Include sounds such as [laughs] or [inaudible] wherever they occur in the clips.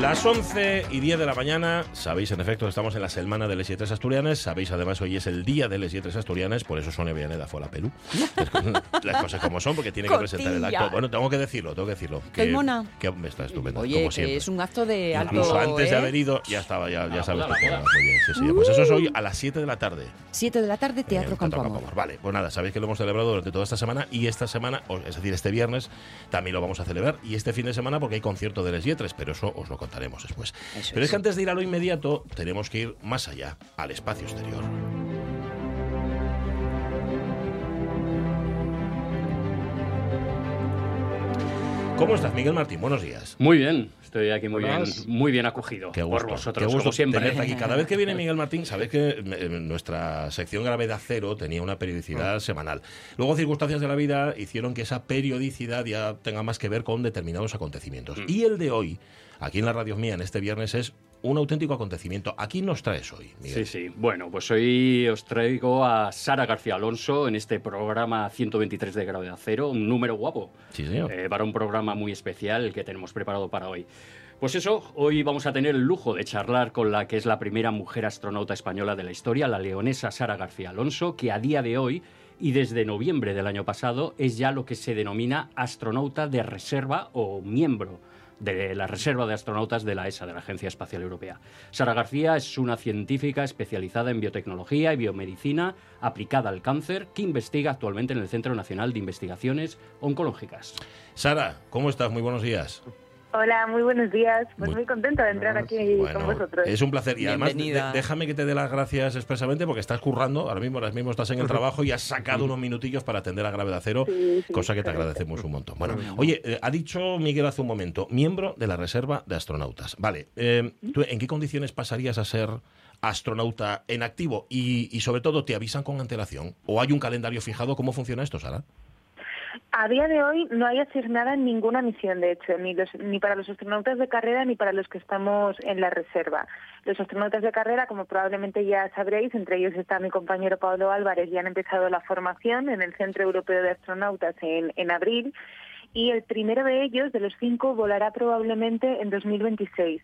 Las 11 y 10 de la mañana, sabéis en efecto estamos en la semana de Les Yetres Asturianes, sabéis además hoy es el día de Les Yetres Asturianes, por eso Sonia Villaneda fue a la Pelú. [laughs] Las cosas como son, porque tiene que presentar el acto. Bueno, tengo que decirlo, tengo que decirlo. Que mona. Que está estupenda, Oye, como que siempre. es un acto de alto... Incluso antes de ¿eh? haber ido, ya estaba, ya, ya sabes. boda, tú, la boda. Muy bien, sí, sí. Pues eso es hoy a las 7 de la tarde. 7 de la tarde, Teatro Campo Campo Amor. Vale, pues nada, sabéis que lo hemos celebrado durante toda esta semana y esta semana, es decir, este viernes, también lo vamos a celebrar. Y este fin de semana porque hay concierto de Les Yetres, pero eso os lo contaremos después. Eso pero es es. que antes de ir a lo inmediato, tenemos que ir más allá, al espacio exterior. ¿Cómo estás, Miguel Martín? Buenos días. Muy bien, estoy aquí muy bien, muy bien acogido Qué gusto, por vosotros, qué gusto como siempre. tenerte aquí. Cada vez que viene [laughs] Miguel Martín, sabéis que eh, nuestra sección Gravedad Cero tenía una periodicidad semanal. Luego, circunstancias de la vida hicieron que esa periodicidad ya tenga más que ver con determinados acontecimientos. Y el de hoy, aquí en la radio mía, en este viernes, es un auténtico acontecimiento. Aquí nos traes hoy, Miguel. Sí, sí. Bueno, pues hoy os traigo a Sara García Alonso en este programa 123 de Gravedad Cero, un número guapo. Sí, señor. eh, para un programa muy especial que tenemos preparado para hoy. Pues eso, hoy vamos a tener el lujo de charlar con la que es la primera mujer astronauta española de la historia, la leonesa Sara García Alonso, que a día de hoy y desde noviembre del año pasado es ya lo que se denomina astronauta de reserva o miembro de la Reserva de Astronautas de la ESA, de la Agencia Espacial Europea. Sara García es una científica especializada en biotecnología y biomedicina aplicada al cáncer que investiga actualmente en el Centro Nacional de Investigaciones Oncológicas. Sara, ¿cómo estás? Muy buenos días. Hola, muy buenos días. Pues Muy- muy, contenta de entrar aquí Bueno, con vosotros. es un placer. Y además, de- déjame que te dé las gracias expresamente porque estás currando, ahora mismo, ahora mismo estás en el [laughs] trabajo y has sacado unos minutillos para atender a Gravedad Cero, Sí, sí, cosa que te agradecemos un montón. Bueno, oye, eh, ha dicho Miguel hace un momento, miembro de la Reserva de Astronautas. Vale, eh, ¿tú en qué condiciones pasarías a ser astronauta en activo? Y, y sobre todo, ¿te avisan con antelación? ¿O hay un calendario fijado? ¿Cómo funciona esto, Sara? A día de hoy no hay asignada ninguna misión, de hecho, ni, los- ni para los astronautas de carrera ni para los que estamos en la reserva. Los astronautas de carrera, como probablemente ya sabréis, entre ellos está mi compañero Pablo Álvarez, ya han empezado la formación en el Centro Europeo de Astronautas en, en abril. Y el primero de ellos, de los cinco, volará probablemente en 2026.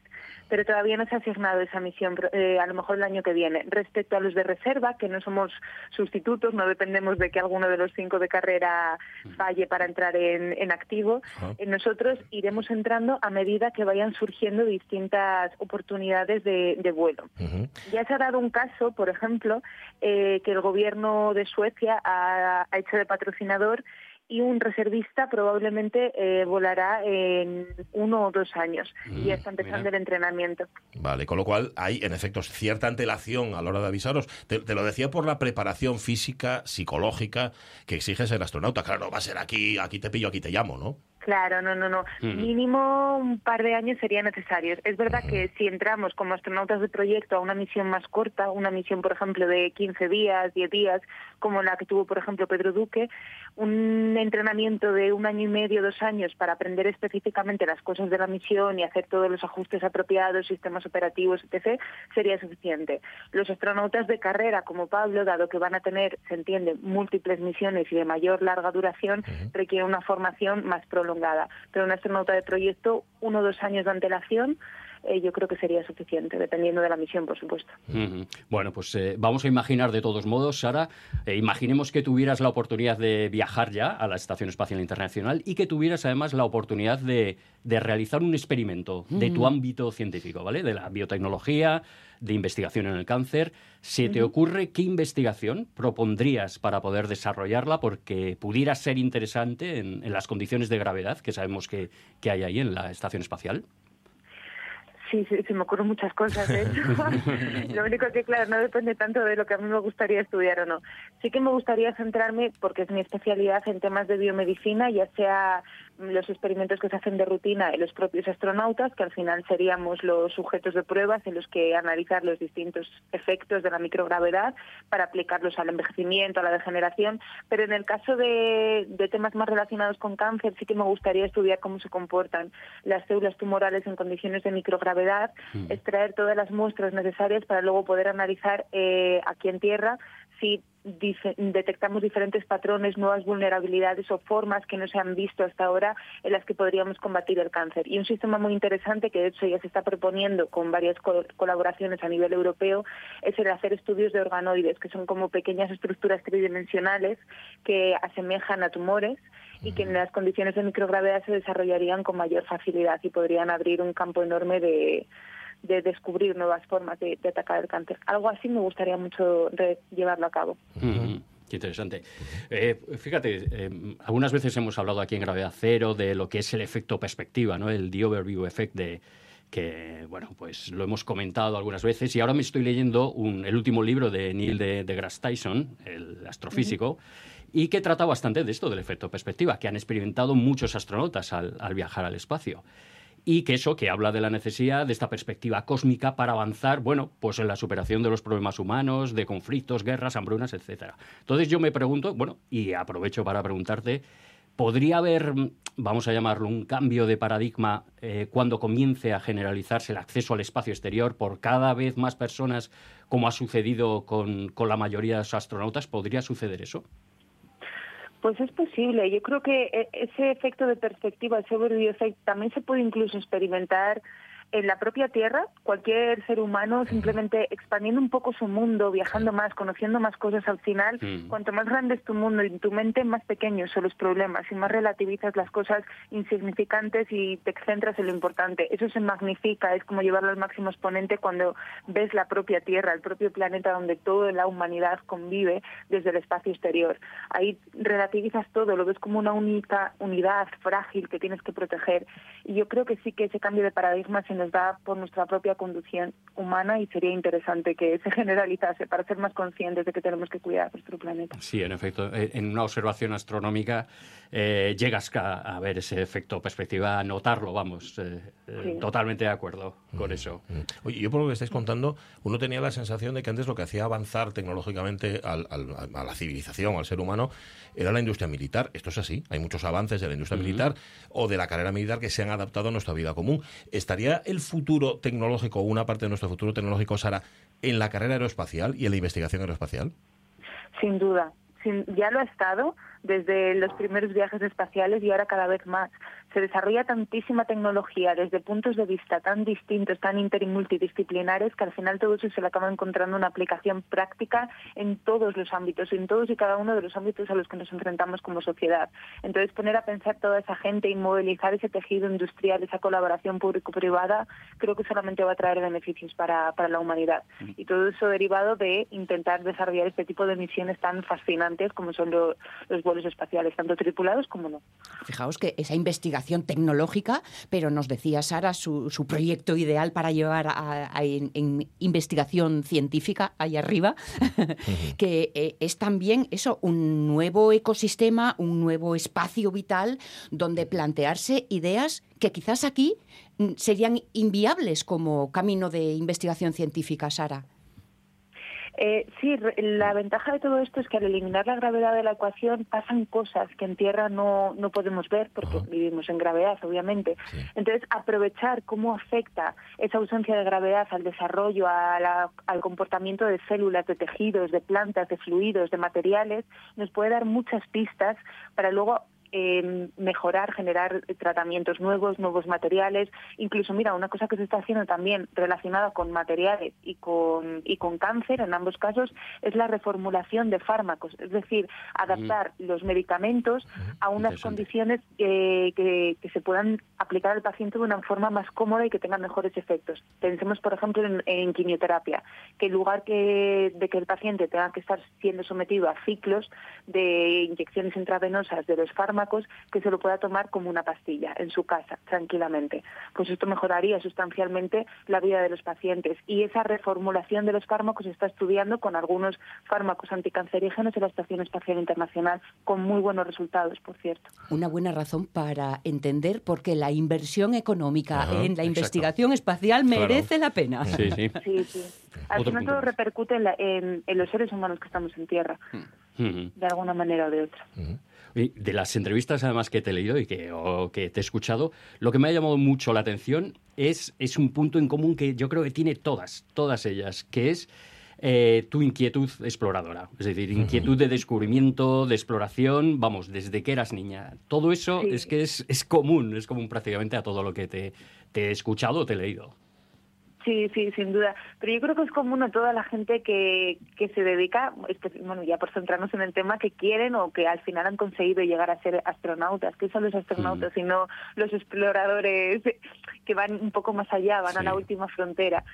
Pero todavía no se ha asignado esa misión, eh, a lo mejor el año que viene. Respecto a los de reserva, que no somos sustitutos, no dependemos de que alguno de los cinco de carrera falle para entrar en, en activo, Ajá. eh, nosotros iremos entrando a medida que vayan surgiendo distintas oportunidades de, de vuelo. Ya se ha dado un caso, por ejemplo, eh, que el gobierno de Suecia ha, ha hecho de patrocinador y un reservista probablemente eh, volará en uno o dos años. y ya está empezando mira. el entrenamiento. Vale, con lo cual hay, en efecto, cierta antelación a la hora de avisaros. Te, te lo decía por la preparación física, psicológica que exige ser astronauta. Claro, no va a ser aquí, aquí te pillo, aquí te llamo, ¿no? Claro, no, no, no. Ujú. Mínimo un par de años serían necesarios. Es verdad que si entramos como astronautas de proyecto a una misión más corta, una misión, por ejemplo, de 15 días, 10 días, como la que tuvo, por ejemplo, Pedro Duque, un entrenamiento de un año y medio, dos años para aprender específicamente las cosas de la misión y hacer todos los ajustes apropiados, sistemas operativos, etc., sería suficiente. Los astronautas de carrera, como Pablo, dado que van a tener, se entiende, múltiples misiones y de mayor larga duración, requieren una formación más prolongada. Pero un astronauta de proyecto, uno o dos años de antelación, eh, yo creo que sería suficiente, dependiendo de la misión, por supuesto. Bueno, pues eh, vamos a imaginar de todos modos, Sara, eh, imaginemos que tuvieras la oportunidad de viajar ya a la Estación Espacial Internacional y que tuvieras además la oportunidad de, de realizar un experimento de tu ámbito científico, ¿vale? De la biotecnología, de investigación en el cáncer. ¿Se te ocurre qué investigación propondrías para poder desarrollarla porque pudiera ser interesante en, en las condiciones de gravedad que sabemos que, que hay ahí en la Estación Espacial? Sí, sí, se me ocurren muchas cosas, de hecho. [laughs] [laughs] lo único que, claro, no depende tanto de lo que a mí me gustaría estudiar o no. Sí que me gustaría centrarme, porque es mi especialidad, en temas de biomedicina, ya sea los experimentos que se hacen de rutina en los propios astronautas, que al final seríamos los sujetos de pruebas en los que analizar los distintos efectos de la microgravedad para aplicarlos al envejecimiento, a la degeneración. Pero en el caso de, de temas más relacionados con cáncer, sí que me gustaría estudiar cómo se comportan las células tumorales en condiciones de microgravedad, extraer todas las muestras necesarias para luego poder analizar eh, aquí en Tierra si detectamos diferentes patrones, nuevas vulnerabilidades o formas que no se han visto hasta ahora en las que podríamos combatir el cáncer. Y un sistema muy interesante que de hecho ya se está proponiendo con varias colaboraciones a nivel europeo es el hacer estudios de organoides, que son como pequeñas estructuras tridimensionales que asemejan a tumores y que en las condiciones de microgravedad se desarrollarían con mayor facilidad y podrían abrir un campo enorme de, de descubrir nuevas formas de, atacar el cáncer. Algo así me gustaría mucho llevarlo a cabo. Qué interesante. Eh, fíjate, eh, algunas veces hemos hablado aquí en Gravedad Cero de lo que es el efecto perspectiva, ¿no? el The Overview Effect de que, bueno, pues lo hemos comentado algunas veces y ahora me estoy leyendo el último libro de Neil de, deGrasse Tyson, el astrofísico, y que trata bastante de esto, del efecto perspectiva, que han experimentado muchos astronautas al viajar al espacio y que eso, que habla de la necesidad de esta perspectiva cósmica para avanzar, bueno, pues en la superación de los problemas humanos, de conflictos, guerras, hambrunas, etcétera. Entonces yo me pregunto, bueno, y aprovecho para preguntarte, ¿podría haber, vamos a llamarlo, un cambio de paradigma eh, cuando comience a generalizarse el acceso al espacio exterior por cada vez más personas, como ha sucedido con, con la mayoría de los astronautas? ¿Podría suceder eso? Pues es posible. Yo creo que e-, ese efecto de perspectiva, ese effect, también se puede incluso experimentar en la propia Tierra, cualquier ser humano simplemente expandiendo un poco su mundo, viajando más, conociendo más cosas al final, cuanto más grande es tu mundo y tu mente, más pequeños son los problemas y más relativizas las cosas insignificantes y te centras en lo importante. Eso se magnifica, es como llevarlo al máximo exponente cuando ves la propia Tierra, el propio planeta donde toda la humanidad convive desde el espacio exterior. Ahí relativizas todo, lo ves como una única unidad frágil que tienes que proteger. Y yo creo que sí que ese cambio de paradigma se nos da por nuestra propia conducción humana y sería interesante que se [laughs] generalizase para ser más conscientes de que tenemos que cuidar nuestro planeta. Sí, en efecto. Eh, en una observación astronómica eh, llegas a, ver ese efecto perspectiva, a notarlo, vamos. Eh, totalmente de acuerdo con mm, eso. Mm. Oye, yo por lo que estáis contando, uno tenía la sensación de que antes lo que hacía avanzar tecnológicamente a la civilización, al ser humano, era la industria militar. Esto es así. Hay muchos avances de la industria militar o de la carrera militar que se han adaptado a nuestra vida común. ¿Estaría el futuro tecnológico, una parte de nuestro futuro tecnológico, Sara, en la carrera aeroespacial y en la investigación aeroespacial? Sin duda. ya lo ha estado desde los primeros viajes espaciales y ahora cada vez más se desarrolla tantísima tecnología desde puntos de vista tan distintos, tan inter y multidisciplinares, que al final todo eso se le acaba encontrando una aplicación práctica en todos los ámbitos, en todos y cada uno de los ámbitos a los que nos enfrentamos como sociedad. Entonces, poner a pensar toda esa gente y movilizar ese tejido industrial, esa colaboración público-privada, creo que solamente va a traer beneficios para, la humanidad. Mm. Y todo eso derivado de intentar desarrollar este tipo de misiones tan fascinantes como son los vuelos espaciales, tanto tripulados como no. Fijaos que esa investigación tecnológica, pero nos decía Sara su, proyecto ideal para llevar a, en, investigación científica ahí arriba, [laughs] que eh, es también eso, un nuevo ecosistema, un nuevo espacio vital donde plantearse ideas que quizás aquí mm, serían inviables como camino de investigación científica, Sara. Eh, sí, la ventaja de todo esto es que al eliminar la gravedad de la ecuación pasan cosas que en Tierra no, no podemos ver porque vivimos en gravedad, obviamente. Entonces, aprovechar cómo afecta esa ausencia de gravedad al desarrollo, al comportamiento de células, de tejidos, de plantas, de fluidos, de materiales, nos puede dar muchas pistas para luego mejorar, generar tratamientos nuevos, nuevos materiales. Incluso, mira, una cosa que se está haciendo también relacionada con materiales y con, y con cáncer, en ambos casos, es la reformulación de fármacos, es decir, adaptar los medicamentos a unas condiciones que, que, se puedan aplicar al paciente de una forma más cómoda y que tengan mejores efectos. Pensemos, por ejemplo, en, quimioterapia, que en lugar que, de que el paciente tenga que estar siendo sometido a ciclos de inyecciones intravenosas de los fármacos, que se lo pueda tomar como una pastilla en su casa, tranquilamente. Pues esto mejoraría sustancialmente la vida de los pacientes. Y esa reformulación de los fármacos se está estudiando con algunos fármacos anticancerígenos en la Estación Espacial Internacional, con muy buenos resultados, por cierto. Una buena razón para entender por qué la inversión económica en la investigación espacial merece la pena. Sí, sí. [laughs] Al final todo repercute en, los seres humanos que estamos en Tierra, mm. de alguna manera o de otra. De las entrevistas además que te he leído y que, que te he escuchado, lo que me ha llamado mucho la atención es, es un punto en común que yo creo que tiene todas, todas ellas, que es eh, tu inquietud exploradora. Es decir, inquietud de descubrimiento, de exploración, vamos, desde que eras niña. Todo eso es que es, es, común, es común prácticamente a todo lo que te, te he escuchado o te he leído. Sí, sí, sin duda. Pero yo creo que es común a toda la gente que, que se dedica, bueno, ya por centrarnos en el tema, que quieren o que al final han conseguido llegar a ser astronautas. ¿Qué son los astronautas? Sino los exploradores que van un poco más allá, van a la última frontera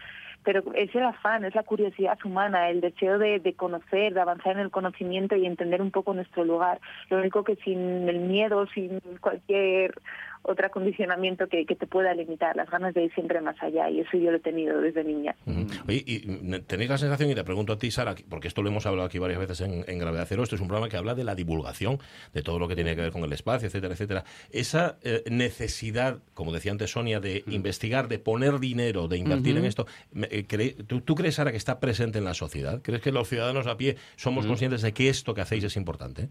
pero es el afán, es la curiosidad humana, el deseo de, de, conocer, de avanzar en el conocimiento y entender un poco nuestro lugar. Lo único que sin el miedo, sin cualquier otro acondicionamiento que, que, te pueda limitar, las ganas de ir siempre más allá, y eso yo lo he tenido desde niña. Oye, y tenéis la sensación, y te pregunto a ti, Sara, porque esto lo hemos hablado aquí varias veces en, Gravedad Cero, esto es un programa que habla de la divulgación, de todo lo que tiene que ver con el espacio, etcétera, etcétera. Esa eh, necesidad, como decía antes Sonia, de investigar, de poner dinero, de invertir en esto, eh, ¿tú, ¿tú, crees, Sara, que está presente en la sociedad? ¿Crees que los ciudadanos a pie somos conscientes de que esto que hacéis es importante?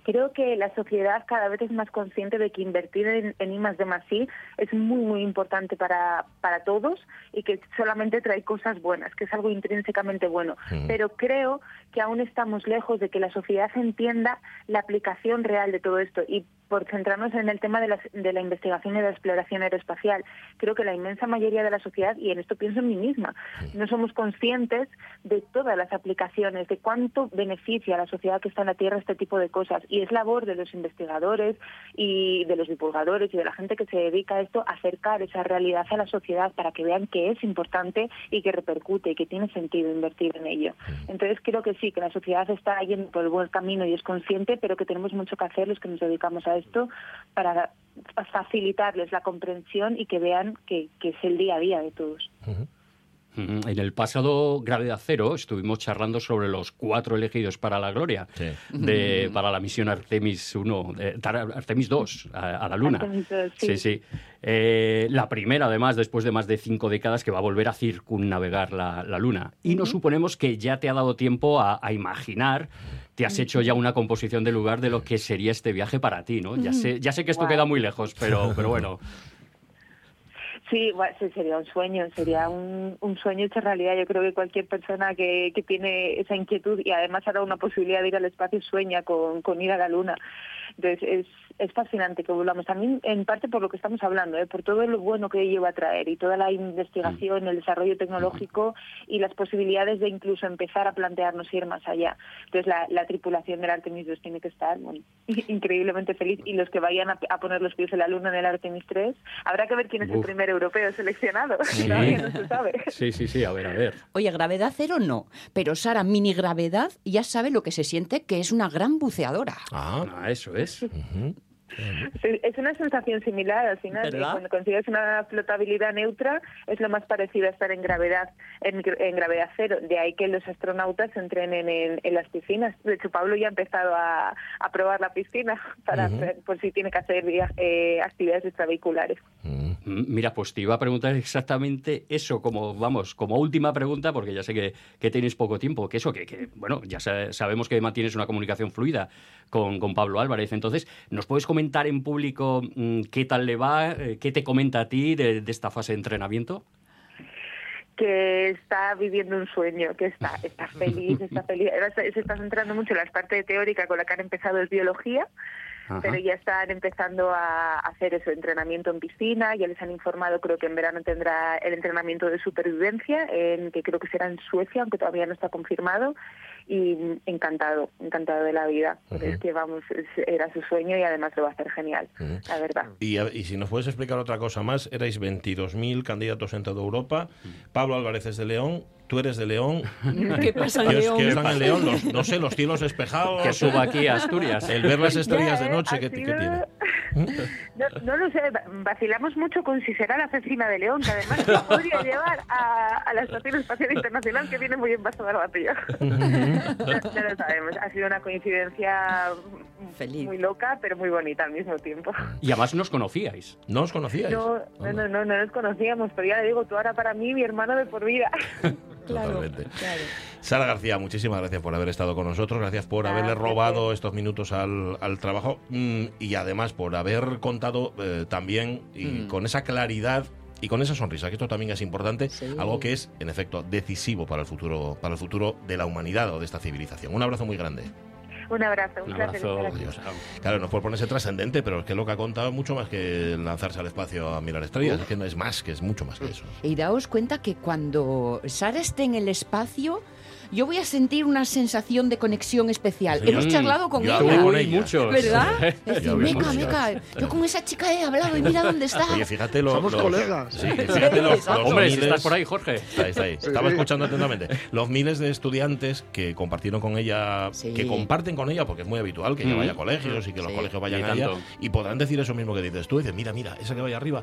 Creo que la sociedad cada vez es más consciente de que invertir en, en I de más es muy, muy importante para, para todos y que solamente trae cosas buenas, que es algo intrínsecamente bueno. Pero creo que aún estamos lejos de que la sociedad entienda la aplicación real de todo esto. Y por centrarnos en el tema de la, de la investigación y de la exploración aeroespacial, creo que la inmensa mayoría de la sociedad, y en esto pienso en mí misma, no somos conscientes de todas las aplicaciones, de cuánto beneficia a la sociedad que está en la Tierra este tipo de cosas. Y es labor de los investigadores y de los divulgadores y de la gente que se dedica a esto acercar esa realidad a la sociedad para que vean que es importante y que repercute y que tiene sentido invertir en ello. Entonces creo que sí, que la sociedad está yendo por el buen camino y es consciente, pero que tenemos mucho que hacer los que nos dedicamos a esto para facilitarles la comprensión y que vean que, es el día a día de todos. En el pasado Gravedad Cero estuvimos charlando sobre los cuatro elegidos para la gloria, de, para la misión Artemis 1, Artemis 2 a, la Luna. sí, sí. Eh, la primera, además, después de más de cinco décadas, que va a volver a circunnavegar la, la Luna. Y nos suponemos que ya te ha dado tiempo a, a imaginar te has hecho ya una composición de lugar de lo que sería este viaje para ti, ¿no? Ya sé, ya sé que esto queda muy lejos, pero, pero bueno. [laughs] Sí, sería un sueño, sería un, un, sueño hecho realidad. Yo creo que cualquier persona que, que tiene esa inquietud y además ahora una posibilidad de ir al espacio sueña con, con ir a la Luna. Entonces es, es fascinante que volvamos. También en parte por lo que estamos hablando, ¿eh? por todo lo bueno que ello va a traer y toda la investigación, el desarrollo tecnológico y las posibilidades de incluso empezar a plantearnos ir más allá. Entonces la, la tripulación del Artemis 2 tiene que estar [laughs] increíblemente feliz y los que vayan a, poner los pies en la luna en el Artemis 3, habrá que ver quién es el primer europeo seleccionado. [laughs] Sí. no se sabe. Sí, sí, sí, a ver, a ver. Oye, gravedad cero no, pero Sara, mini gravedad ya sabe lo que se siente que es una gran buceadora. Ah, ah eso es. ¿Ves? Uh -huh. Es una sensación similar al final. Cuando consigues una flotabilidad neutra es lo más parecido a estar en gravedad en, gravedad cero. De ahí que los astronautas entrenen en, en, las piscinas. De hecho, Pablo ya ha empezado a, a probar la piscina [laughs] para por si tiene que hacer eh, actividades extravehiculares. Mm. Mira, pues te iba a preguntar exactamente eso como vamos como última pregunta porque ya sé que, que tenéis poco tiempo. Que eso que, que bueno ya sabemos que mantienes una comunicación fluida con, con Pablo Álvarez. Entonces, ¿nos puedes comentar comentar en público mm, qué tal le va, eh, qué te comenta a ti de, esta fase de entrenamiento? que está viviendo un sueño, que está, está feliz, está feliz. Se está centrando mucho en la parte teórica con la que han empezado es biología, pero ya están empezando a hacer eso, entrenamiento en piscina, ya les han informado, creo que en verano tendrá el entrenamiento de supervivencia, en que creo que será en Suecia, aunque todavía no está confirmado, y encantado, encantado de la vida. Es que vamos, era su sueño y además lo va a hacer genial, la verdad. Y, y, si nos puedes explicar otra cosa más, erais 22.000 candidatos en toda Europa, Pablo Álvarez es de León, tú eres de León. [laughs] ¿Qué pasa en León? ¿Qué en León? no sé, los cielos despejados. Que suba aquí a Asturias. El ver las estrellas de noche, ¿qué, tiene? [laughs] No, lo sé, vacilamos mucho con si será la asesina de León, que además podría [laughs] llevar a, la Estación Espacial Internacional, que viene muy envasada al vacío. no, lo sabemos, ha sido una coincidencia Feliz. muy loca, pero muy bonita al mismo tiempo. Y además nos conocíais. ¿No os conocíais? No, no, no, no, no nos conocíamos, pero ya le digo, tú ahora para mí, mi hermano de por vida. Totalmente. Sara García, muchísimas gracias por haber estado con nosotros, gracias por haberle robado estos minutos al, trabajo mm, y además por haber contado eh, también y mm. con esa claridad y con esa sonrisa, que esto también es importante, Sí. algo que es, en efecto, decisivo para el futuro, para el futuro de la humanidad o de esta civilización. Un abrazo muy grande. Un abrazo, un, Un abrazo. Adiós. Claro, no puede ponerse trascendente, pero es que lo que ha contado es mucho más que lanzarse al espacio a mirar estrellas. Es que no es más, que es mucho más que eso. Y daos cuenta que cuando Sara esté en el espacio, yo voy a sentir una sensación de conexión especial. Sí. Hemos charlado con Yo ella. con ella. muchos. [laughs] ¿Verdad? Decir, meca, meca, yo con esa chica he hablado y mira dónde está. Oye, fíjate lo- Somos los, colegas. Sí, [laughs] fíjate los, los Hombre, si miles- estás por ahí, Jorge. Está ahí, está ahí. Estaba escuchando atentamente. Los miles de estudiantes que compartieron con ella, Sí. que comparten con ella, porque es muy habitual que ella Mm. vaya a colegios y que los colegios vayan Y a ella, y podrán decir eso mismo que dices tú. Dices, mira, mira, esa que vaya arriba.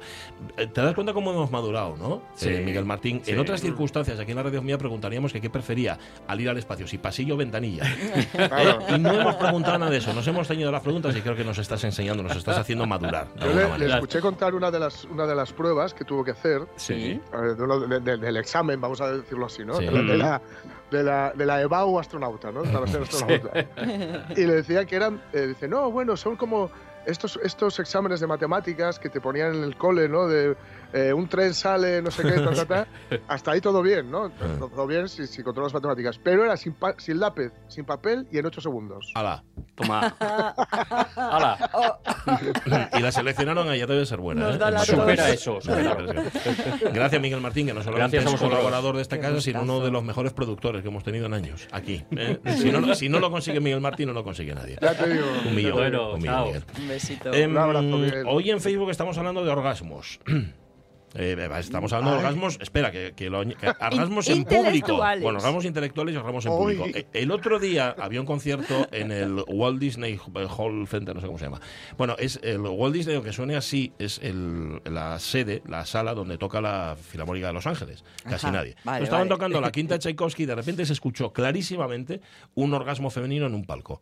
Eh, ¿Te das cuenta cómo hemos madurado, no? Sí. Eh, Miguel Martín. Sí. En otras circunstancias, aquí en la radio mía preguntaríamos que qué prefería al ir al espacio, si pasillo o ventanilla. [laughs] Claro. Eh, y no hemos preguntado nada de eso. Nos hemos ceñido las preguntas y creo que nos estás enseñando, nos estás haciendo madurar. Yo le, le escuché contar una de las una de las pruebas que tuvo que hacer Sí. eh, de uno de- de- del examen, vamos a decirlo así, ¿no? Sí. De, la, de la de la de la EBAU astronauta, ¿no? Para ser astronauta. Y le decía que eran, eh, dice, no, bueno, son como estos estos exámenes de matemáticas que te ponían en el cole, ¿no? De eh, un tren sale, no sé qué, ta, ta, ta. [laughs] hasta ahí todo bien, ¿no? Todo bien si, si controlas matemáticas. Pero era sin, pa- sin lápiz, sin papel y en 8 segundos. Ala. Toma. [laughs] Hala. y la seleccionaron, ella debe ser buena. ¿eh? la Supera matemáticas. eso, supera. Gracias, Miguel Martín, que no solamente Gracias es colaborador de esta Qué casa, sino uno de los mejores productores que hemos tenido en años aquí. ¿eh? [laughs] Si, no, si no lo consigue Miguel Martín, no lo consigue nadie. Ya te digo. Un millón. Bueno, un millón, chao. Miguel. Un besito. Em, Un abrazo, Miguel. hoy en Facebook estamos hablando de orgasmos. [clears throat] Eh, estamos hablando de orgasmos, espera, que, que lo que [laughs] orgasmos en público. Bueno, orgasmos intelectuales y orgasmos en público. Eh, El otro día había un concierto en el Walt Disney Hall Center, no sé cómo se llama. Bueno, es el Walt Disney, aunque suene así, es el- la sede, la sala donde toca la Filarmónica de Los Ángeles. Casi Ajá, nadie. vale, Estaban vale. tocando la [laughs] quinta Tchaikovsky y de repente se escuchó clarísimamente un orgasmo femenino en un palco.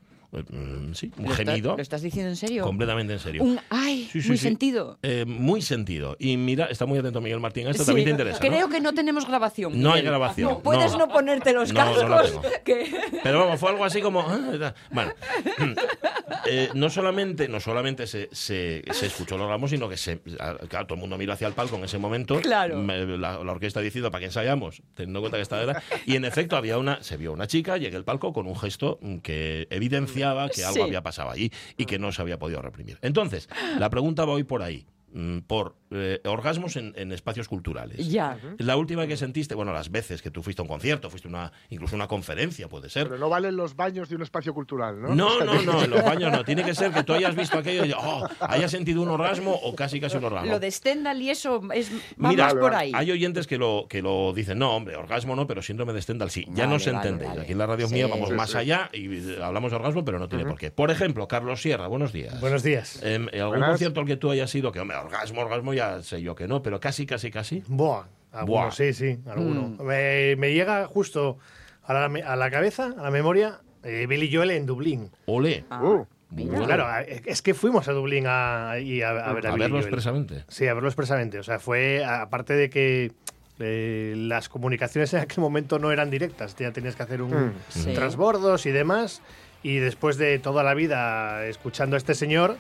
Mm, Sí, un ¿Lo está- gemido. ¿Lo estás diciendo en serio? Completamente en serio. Un ay, Sí, sí, muy sí. sentido. Eh, muy sentido. Y mira, está muy atento Miguel Martín. Esto también te interesa. ¿no? Creo que no tenemos grabación. No hay grabación, No, puedes no. no, ponerte los cascos. que- Pero vamos, fue algo así como. ah, Bueno, [laughs] eh, no solamente, no solamente se, se, se escuchó el orgasmo, sino que se, claro, todo el mundo miró hacia el palco en ese momento. Claro. Me- La, la orquesta diciendo para que ensayamos, teniendo en cuenta que estaba era. Y en efecto había una, se vio una chica, llegué al palco con un gesto que evidenciaba que algo Sí. había pasado allí y que no se había podido reprimir. Entonces, la pregunta va hoy por ahí. Mm, Por eh, orgasmos en, en espacios culturales. Ya. La última que sentiste, bueno, las veces que tú fuiste a un concierto, fuiste a una, incluso a una conferencia, puede ser. Pero no valen los baños de un espacio cultural, ¿no? No, no, no, en los baños no. Tiene que ser que tú hayas [laughs] visto aquello y oh, hayas sentido un orgasmo o casi casi un orgasmo. Lo de Stendhal y eso es va Mira, más por ahí. hay oyentes que lo, que lo dicen, no, hombre, orgasmo no, pero síndrome de Stendhal sí. Ya Vale, nos vale, entendéis. vale. Aquí en la radio Sí. mía vamos Sí, más sí. allá y eh, hablamos de orgasmo, pero no tiene por qué. Por ejemplo, Carlos Sierra, buenos días. Buenos días. Em, ¿Algún Buenas. concierto al que tú hayas ido? Que, hombre, orgasmo, orgasmo, ya sé yo que no, pero casi, casi, casi. Buah, alguno, Buah. sí, sí, alguno. Mm. Me, me llega justo a la, a la cabeza, a la memoria, eh, Billy Joel en Dublín. Ole. Ah, Uh, mira. Claro, es que fuimos a Dublín a, y a, a ver a, A verlo expresamente. Sí, a verlo expresamente. O sea, fue, aparte de que eh, las comunicaciones en aquel momento no eran directas, ya tenías que hacer un Mm. Sí. transbordos y demás. Y después de toda la vida escuchando a este señor,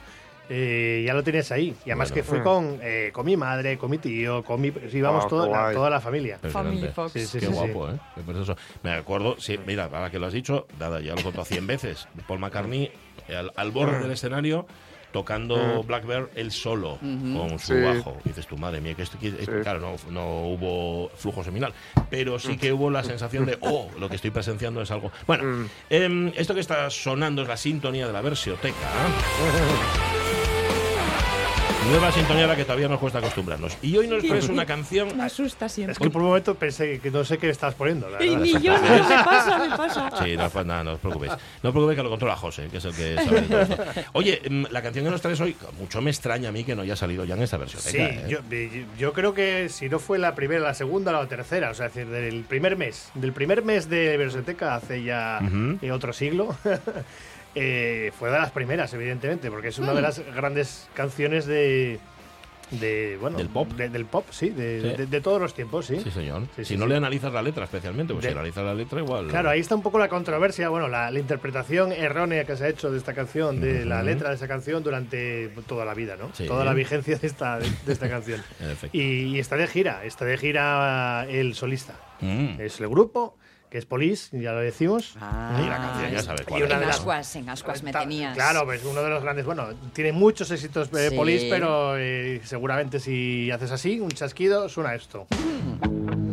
eh, ya lo tienes ahí. Y además Bueno. que fui Mm. con, eh, con mi madre, con mi tío, con mi, íbamos Oh, toda, la, toda la familia. Family. Fox. Sí, sí, Qué sí, guapo, ¿eh? Qué precioso. Me acuerdo, sí, mira, ahora que lo has dicho, nada, ya lo he contado 100 veces. Paul McCartney al, al borde del escenario tocando Black Bear él solo con su Sí. bajo. Y dices tu madre mía, que esto, que- Sí. claro, no, no hubo flujo seminal, pero sí que hubo la sensación de, oh, lo que estoy presenciando es algo. Bueno, Mm. em, esto que está sonando es la sintonía de la versioteca. [laughs] Nueva sintonía a la que todavía nos cuesta acostumbrarnos. Y hoy nos traes una canción. Me asusta siempre. Es que por un momento pensé que no sé qué estabas poniendo. la Y ni yo, me pasa, me pasa. [laughs] Sí, no, pues nada, no os preocupéis. No os preocupéis que lo controla José, que es el que sabe todo esto. Oye, mm, la canción que nos traes hoy, mucho me extraña a mí que no haya salido ya en esta versión. Sí, yo, yo creo que si no fue la primera, la segunda o la tercera, o sea, es decir, del primer mes, del primer mes de Versoteca hace ya Ujú. eh, otro siglo, [laughs] eh, fue de las primeras, evidentemente, porque es una de las grandes canciones de, de bueno Del pop. de- del pop, sí, de, Sí. de- de todos los tiempos, sí. Sí, señor. Sí, si sí, no sí. le analizas la letra especialmente, pues De- si analizas la letra igual. Claro, ahí está un poco la controversia, bueno, la, la interpretación errónea que se ha hecho de esta canción, de la letra de esa canción durante toda la vida, ¿no? Sí. Toda la vigencia de esta, de, de esta canción. [laughs] Y está de gira, está de gira el solista. Mm. Es el grupo, que es Police, ya lo decimos. Ah, Y la canción ya sabes cuál Y una en de las- ascuas, en ascuas me tenías. Claro, pues uno de los grandes. Bueno, tiene muchos éxitos eh, Sí. Police, pero eh, seguramente si haces así, un chasquido, suena esto. Every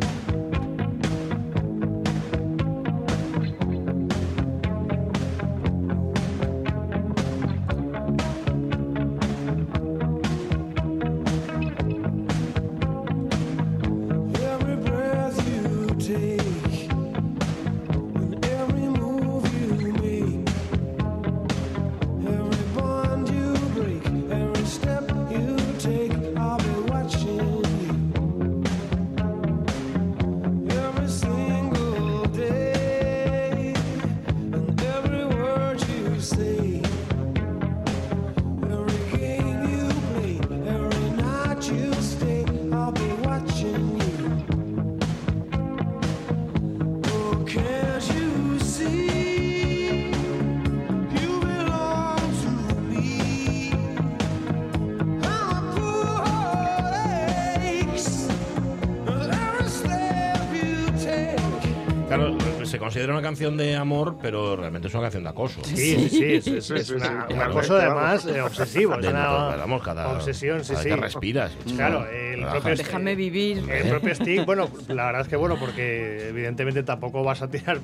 canción de amor, pero realmente es una canción de acoso. Sí, sí, sí, es, una, sí, un acoso además eh, obsesivo. es De- una vamos, cada, obsesión, sí, cada sí. que respiras. Claro, el Relaja. propio Déjame vivir. El propio Sting, [laughs] bueno, la verdad es que bueno, porque evidentemente tampoco vas a tirar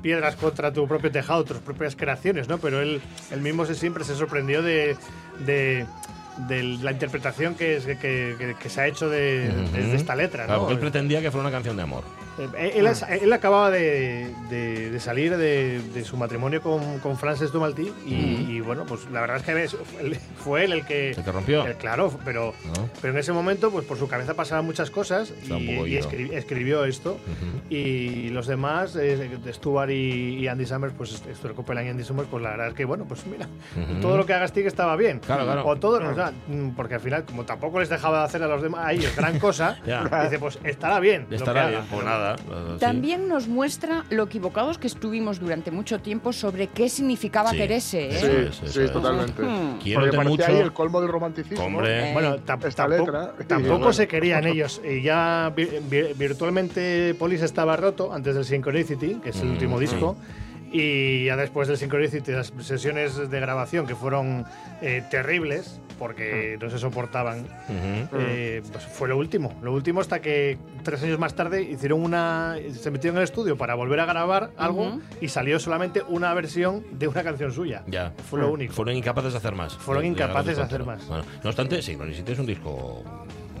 piedras contra tu propio tejado, tus propias creaciones, ¿no? Pero él, él mismo se, siempre se sorprendió de, de, de la interpretación que, es- que, que- que se ha hecho de, esta letra, Claro, ¿no? porque él pretendía que fuera una canción de amor. Eh, Él, él acababa de, de- de salir de, de su matrimonio con, con Frances Dumalty y, y, bueno, pues la verdad es que fue él el que... ¿El que rompió? el- claro, pero, ¿No? pero en ese momento pues por su cabeza pasaban muchas cosas y, escri- escribió esto y los demás, eh, Stuart y, y Andy Summers, pues Stuart Copeland y Andy Summers, pues la verdad es que bueno, pues mira, todo lo que haga Sting estaba bien. Claro, claro. O todo, o sea, mm, porque al final como tampoco les dejaba de hacer a los demás a ellos gran cosa, [laughs] dice pues estará bien. lo Estará que bien, haga. pues nada. sí. También nos muestra lo equivocados que estuvimos durante mucho tiempo sobre qué significaba Sí. Terese. ¿eh? Sí, sí, totalmente. Porque parecía mucho. ahí el colmo del romanticismo. Hombre. Eh, Bueno, esta tampoco, [laughs] letra. tampoco bueno. se querían ellos. Y ya vi- vi- virtualmente Police estaba roto antes del Synchronicity, que es el Mm, último sí. disco. Y ya después del Synchronicity, las sesiones de grabación que fueron eh, terribles, porque no se soportaban, eh, pues fue lo último. Lo último hasta que tres años más tarde hicieron una. se metieron en el estudio para volver a grabar algo y salió solamente una versión de una canción suya. Ya. Fue lo único. Fueron incapaces de hacer más. Fueron incapaces de hacer más. Bueno, no obstante, Synchronicity es un disco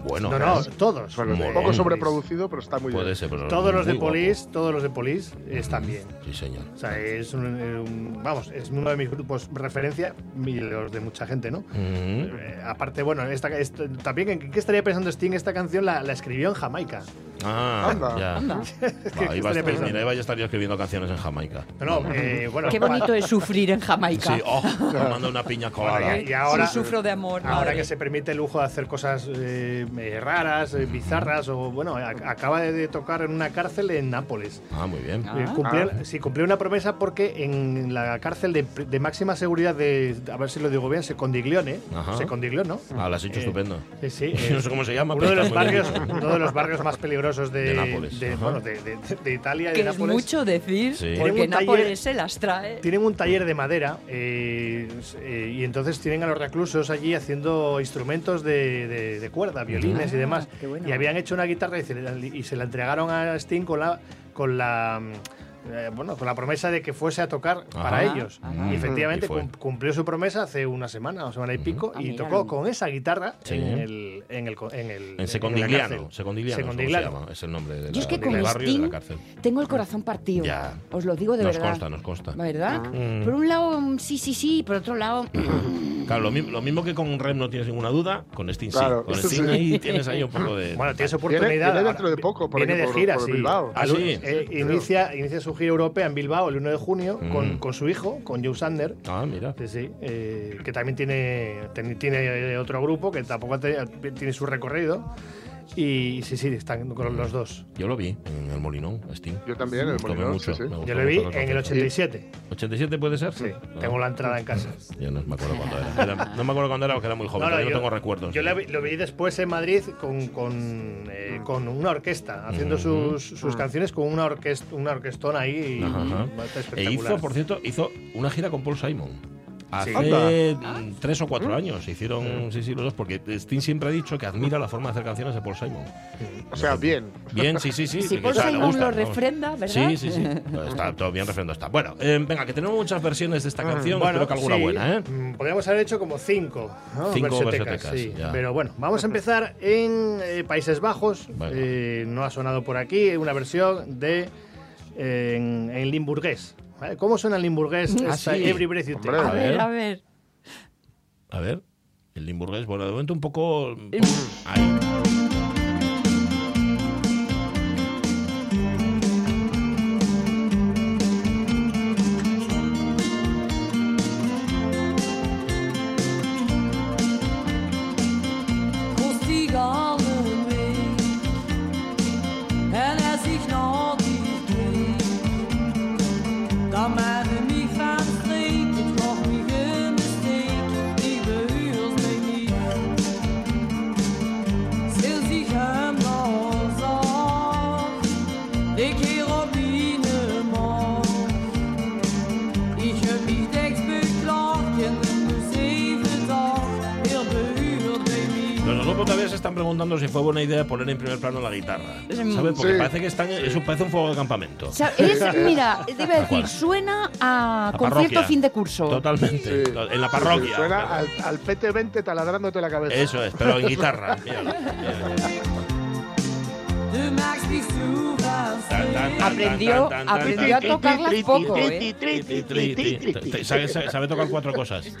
bueno. no, no, todos. Bueno, un poco sobreproducido, pero está muy Puede bien. ser, pero Todos los de. Police, todos los de Police están bien. Sí, señor. O sea, es un, eh, un- vamos, es uno de mis grupos referencia y los de mucha gente, ¿no? Ujú. Eh, aparte, bueno, esta, esta- también, ¿en qué estaría pensando Sting? Esta canción la, la escribió en Jamaica. Ah, Anda. ya. Anda. [laughs] Va, ¿Qué ahí va a estar- mira, va a estar yo escribiendo canciones en Jamaica. No, no, eh, [laughs] bueno, Qué bonito es sufrir en Jamaica. Sí, oh, tomando una piña colada. Bueno, y, y ahora, Sí, sufro de amor. ahora madre. que se permite el lujo de hacer cosas eh, eh, raras, eh, bizarras, o bueno, a- acaba de, de tocar en una cárcel en Nápoles. Ah, muy bien. Ah. Eh, cumplió- Ah. Sí, cumplió una promesa porque en la cárcel de, de máxima seguridad de, a ver si lo digo bien, Secondiglione. Secondiglione, ¿no? Ah, lo has hecho Eh, estupendo. Sí, sí. [laughs] No sé cómo se llama, Uno pero de, los barrios, uno de los barrios más peligrosos de, De Nápoles, de- bueno, de, de- de Italia y Que de es Nápoles. mucho decir, Sí. porque Tienen un taller- Nápoles se las trae. Tienen un taller de madera eh, eh, y entonces tienen a los reclusos allí haciendo instrumentos de, de- de cuerda, violines y Ah, demás. bueno. Y habían hecho una guitarra y se, la, y se la entregaron a Sting con la, con la mm, eh, bueno, con la promesa de que fuese a tocar para Ajá. ellos. Ajá. Y efectivamente Y cumplió su promesa hace una semana o semana y pico Ah, y mira. tocó con esa guitarra Sí. en el en el en el En Secondigliano. Secondigliano, es como se Secondigliano. llama, es el nombre de Yo es que del con barrio y de la Sting cárcel. tengo el corazón partido. Ya. Os lo digo de Nos verdad. consta, nos consta. ¿Verdad? Mm. Por un lado, mm, sí, sí, sí. Por otro lado, Claro, lo, mi- lo mismo que con Rem no tienes ninguna duda, con Steam Claro, sí. Con Steam sí. ahí tienes ahí un poco de. Bueno, tienes Viene, oportunidad. viene dentro de poco, por viene aquí, de gira, por sí. Ah, Al- sí. eh, inicia, inicia su gira europea en Bilbao el 1 de junio Mm. con, con su hijo, con Joe Sander. Ah, mira. Sí, sí, eh, que también tiene, tiene eh, otro grupo que tampoco te- tiene su recorrido. Y sí, sí, están con los dos. Yo lo vi en el Molinón, Steam. Yo también, el Tomé Molinón, mucho. sí, sí. Yo lo vi en el canción. 87. ¿87 puede ser? Sí, Ah, tengo la entrada en casa. Yo no me acuerdo cuándo era. Era- No me acuerdo cuándo era porque era muy joven, No, yo no tengo recuerdos. Yo lo vi, lo vi después en Madrid con, con, eh, con una orquesta, haciendo sus, sus canciones con una, orquesta, una orquestona ahí. y- E espectacular. hizo, por cierto, hizo una gira con Paul Simon. Hace mm, tres o cuatro años hicieron, sí, sí, los dos, porque Sting siempre ha dicho que admira la forma de hacer canciones de Paul Simon. O sea, bien. Bien, sí, sí, sí. [laughs] Si Paul Simon gusta, lo refrenda, ¿verdad? Sí, sí, sí. Está todo bien refrendo está. Bueno, eh, venga, que tenemos muchas versiones de esta canción. espero que alguna sí, buena, ¿eh? mm, Podríamos haber hecho como cinco, ¿no? Cinco Versetecas, versetecas, sí. ya. Pero bueno, vamos a empezar en eh, Países Bajos. Bueno. Eh, no ha sonado por aquí, una versión de eh, en, en limburgués. ¿Vale? ¿Cómo suena en limburgués Ah, esta sí. Every Breath You Take? Hombre. A ver, a ver. A ver, el limburgués, bueno, de momento un poco... Ahí. Están preguntando si fue buena idea poner en primer plano la guitarra. Mm. ¿Sabes? Porque Sí. parece que están, eso parece un fuego de campamento. O sea, es, [laughs] mira, te iba a decir, suena a, A concierto parroquia. fin de curso. Totalmente. Sí. En la parroquia. Suena al, al PT20 taladrándote la cabeza. Eso es, pero en guitarra. [laughs] Míralo. Tan, tan, tan, Aprendió, a tocarlas poco, ¿eh? Sabe, sabe- sabe tocar cuatro cosas. Sí,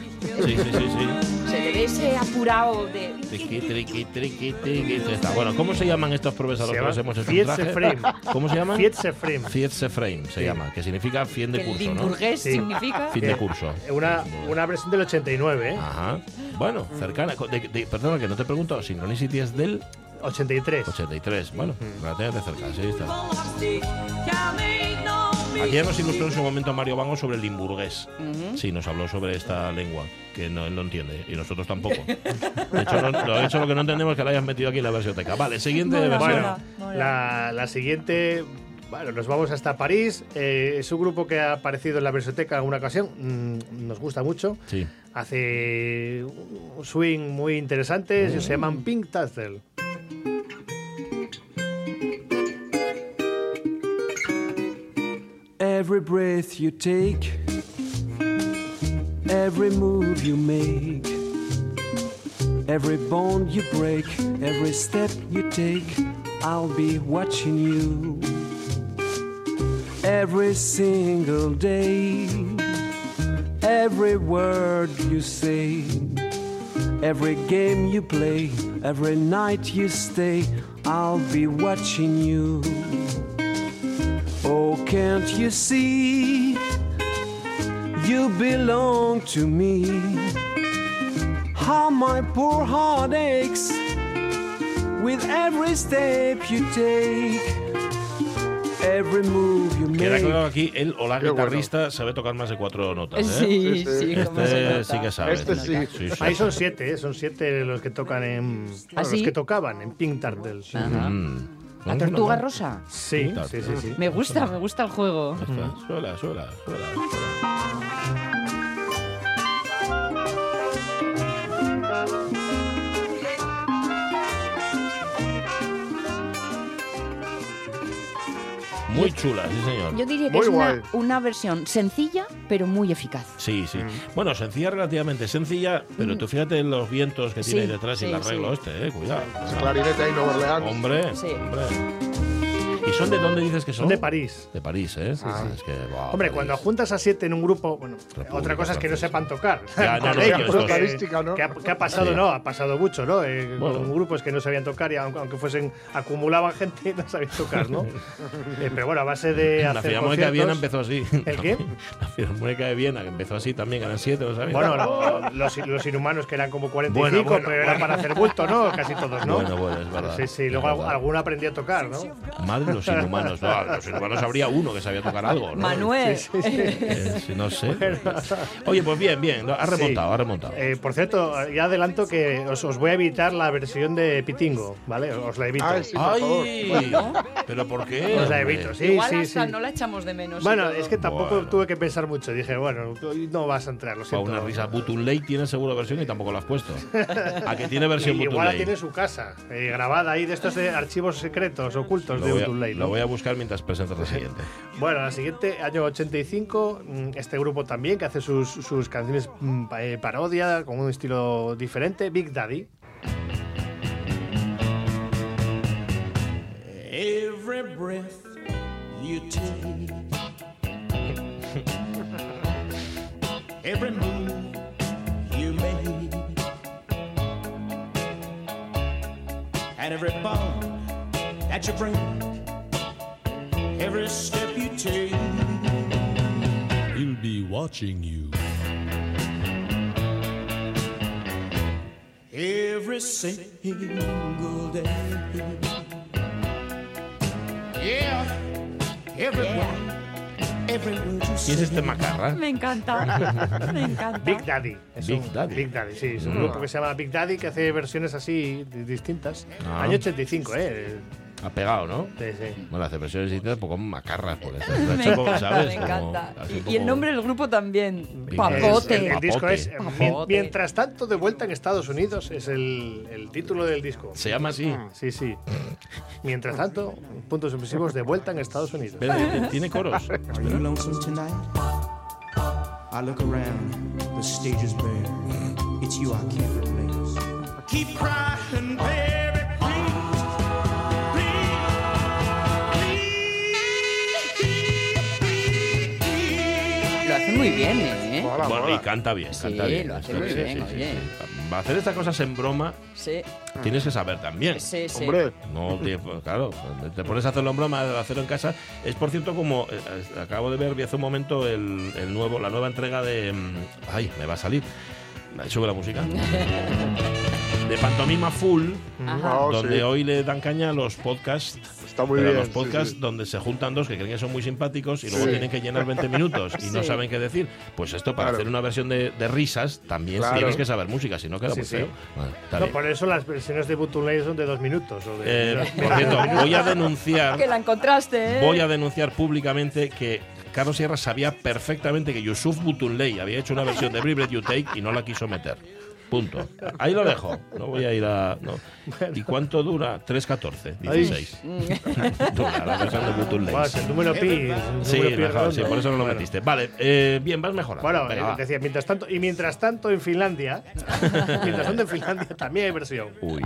sí, sí, sí. Ese apurado de... Triqui, triqui, triqui, triqui. Bueno, ¿cómo se llaman estos probes a los Se que llama los hemos hecho un Fiat traje? Sefrem. ¿Cómo se llaman? Fiat Sefrem. Fiat Seframe se Sí. llama, que significa fin de el curso, ¿no? Sí. significa... Fin de curso. Una, una versión del 89, ¿eh? Ajá. Bueno, cercana. De- de- perdona que no te pregunto, Synchronicity es del 83. 83. Bueno, relativamente cerca, sí está. Aquí ya nos ilustró en su momento Mario Bango sobre el limburgués. Sí, nos habló sobre esta lengua, que no, él no entiende, y nosotros tampoco. [laughs] De hecho, no- lo, de hecho, lo que no entendemos es que la hayas metido aquí en la versioteca. Vale, siguiente Mola, versión. Bueno, la, la siguiente. Bueno, nos vamos hasta París. Eh, es un grupo que ha aparecido en la versoteca en alguna ocasión. Mm, nos gusta mucho. Sí. Hace un swing muy interesante. Se llaman Pink Tassel. Every breath you take, every move you make, every bond you break, every step you take, I'll be watching you. Every single day, every word you say, every game you play, every night you stay, I'll be watching you. Oh, can't you see? You belong to me. How my poor heart aches with every step you take, every move you Queda make. claro aquí, él o la Qué bueno. guitarrista sabe tocar más de cuatro notas. ¿eh? Sí, Sí, sí, Este sí que sabe. Este sí. sí, sí. Ahí son siete, ¿eh? son siete los que tocan en. bueno, ¿Ah, sí? Los que tocaban en Pink Turtle. Ajá. Mm. La tortuga rosa. Sí, sí, sí, sí. Me gusta, me gusta el juego. Suela, suela, suela, Muy chula, sí señor. Yo diría que Muy es una, versión sencilla, pero muy eficaz. Sí, sí. Bueno, sencilla, relativamente sencilla, pero tú fíjate en los vientos que Sí, tiene ahí detrás y el arreglo sí. este, eh, cuidado. Clarinete ahí, Orleans. Hombre, Sí. hombre. ¿Y son de dónde dices que son? Son de París. De París, ¿eh? Ah. Es que, wow, Hombre, París. cuando juntas a siete en un grupo, bueno, República otra cosa es que no sepan tocar. Ya, [laughs] no, no, ellos, que ¿no? ¿no? Que ha, que ha pasado, Sí. no, ha pasado mucho, ¿no? Eh, Bueno. Con grupos que no sabían tocar y aunque, aunque fuesen, acumulaban [laughs] gente, no sabían tocar, ¿no? Eh, pero bueno, a base de La hacer Filarmónica de Viena empezó así. ¿El qué? [laughs] La Filarmónica de Viena, que empezó así también, eran siete, ¿lo sabes? Bueno, la- los, los inhumanos que eran como 45, Bueno, bueno, pero era para hacer bulto, ¿no? Casi todos, ¿no? Bueno, bueno, es verdad. Sí, sí, luego alguno aprendió a tocar, ¿no? Madre los inhumanos. No, los inhumanos habría uno que sabía tocar algo, ¿no? Manuel. Eh, sí, no sé. Oye, pues bien, bien. Ha remontado, Sí. ha remontado. Eh, por cierto, ya adelanto que os, os voy a evitar la versión de Pitingo, ¿vale? Os la evito. Ay, sí, por favor. ¡Ay! ¿Pero por qué? Os la evito, sí, Igual sí, hasta sí. no la echamos de menos. Bueno, es que tampoco Bueno. tuve que pensar mucho. Dije, bueno, no vas a entrar, lo Para siento. una risa. Butun Lake tiene seguro versión y tampoco la has puesto. ¿A que tiene versión Y Butun igual la tiene en su casa, eh, grabada ahí de estos de archivos secretos, ocultos Lo de voy, a, Lo voy a buscar mientras presentas la siguiente. [laughs] Bueno, la siguiente, año 85, mm, este grupo también que hace sus, sus canciones mm, eh, parodia con un estilo diferente, Big Daddy. Every breath you take, every move you make, and every that you bring, every step you take, he'll be watching you. Every single day. Yeah, everyone, ¿Quién es este macarra? Me encanta. Me encanta. Big Daddy. Es Big un- Daddy. Big Daddy, sí. Es un Mm. grupo que se llama Big Daddy que hace versiones así di- distintas. Ah. Año 85, ¿eh? Ha pegado, ¿no? Sí, sí. Bueno, hace versiones distintas, un poco macarras, por eso. [laughs] Me como, encanta, ¿sabes? me Como encanta. así Y, un y el poco- nombre del grupo también. Papote. El, el disco es Papote. Mien- Mientras tanto, de vuelta en Estados Unidos es el, el título del disco. Se llama así. Sí, sí. Mientras tanto, puntos suspensivos de vuelta en Estados Unidos. Espera, ¿tiene- ¿tiene coros? Are you lonesome tonight? I look around, the stage is bare. It's you I can't replace. Keep crying, baby, muy bien, ¿eh? Mola, Bueno, mola. y canta bien, Sí, canta bien. lo hace Esto muy sí, bien, sí, sí, oye. sí. Va a hacer estas cosas en broma, Sí, tienes que saber también. sí, sí. Hombre, No, te- claro, te pones a hacerlo en broma, a hacerlo en casa. Es por cierto como eh, eh, acabo de ver, vi hace un momento el, el nuevo, la nueva entrega de. mm, Ay, me va a salir. Sube la música. [laughs] De Pantomima Full, Ajá. Oh, donde sí. hoy le dan caña a los podcasts. Está muy pero bien. los podcasts sí. donde se juntan dos que creen que son muy simpáticos y luego Sí. tienen que llenar 20 minutos y no saben qué decir. Pues esto, para Claro. hacer una versión de, de risas, también Claro. tienes que saber música, si no queda Sí, muy feo. No, por eso las versiones de Button Lake son de dos minutos. O de, Eh, de- por cierto, voy a denunciar. [laughs] Que la encontraste, ¿eh? Voy a denunciar públicamente que Carlos Sierra sabía perfectamente que Yusuf Butunley había hecho una versión de Every Breath You Take y no la quiso meter. Punto. Ahí lo dejo. No voy a ir a. no. ¿Y cuánto dura? 3.14, 16. dura la versión de Butunley. Bueno, es el número pi. Sí, pi mejor, sí, por eso no lo Bueno. metiste. Vale, eh, bien, vas mejorando. Bueno, Venga, eh, decía, mientras tanto, y mientras tanto en Finlandia, [laughs] mientras tanto en Finlandia también hay versión. Uy.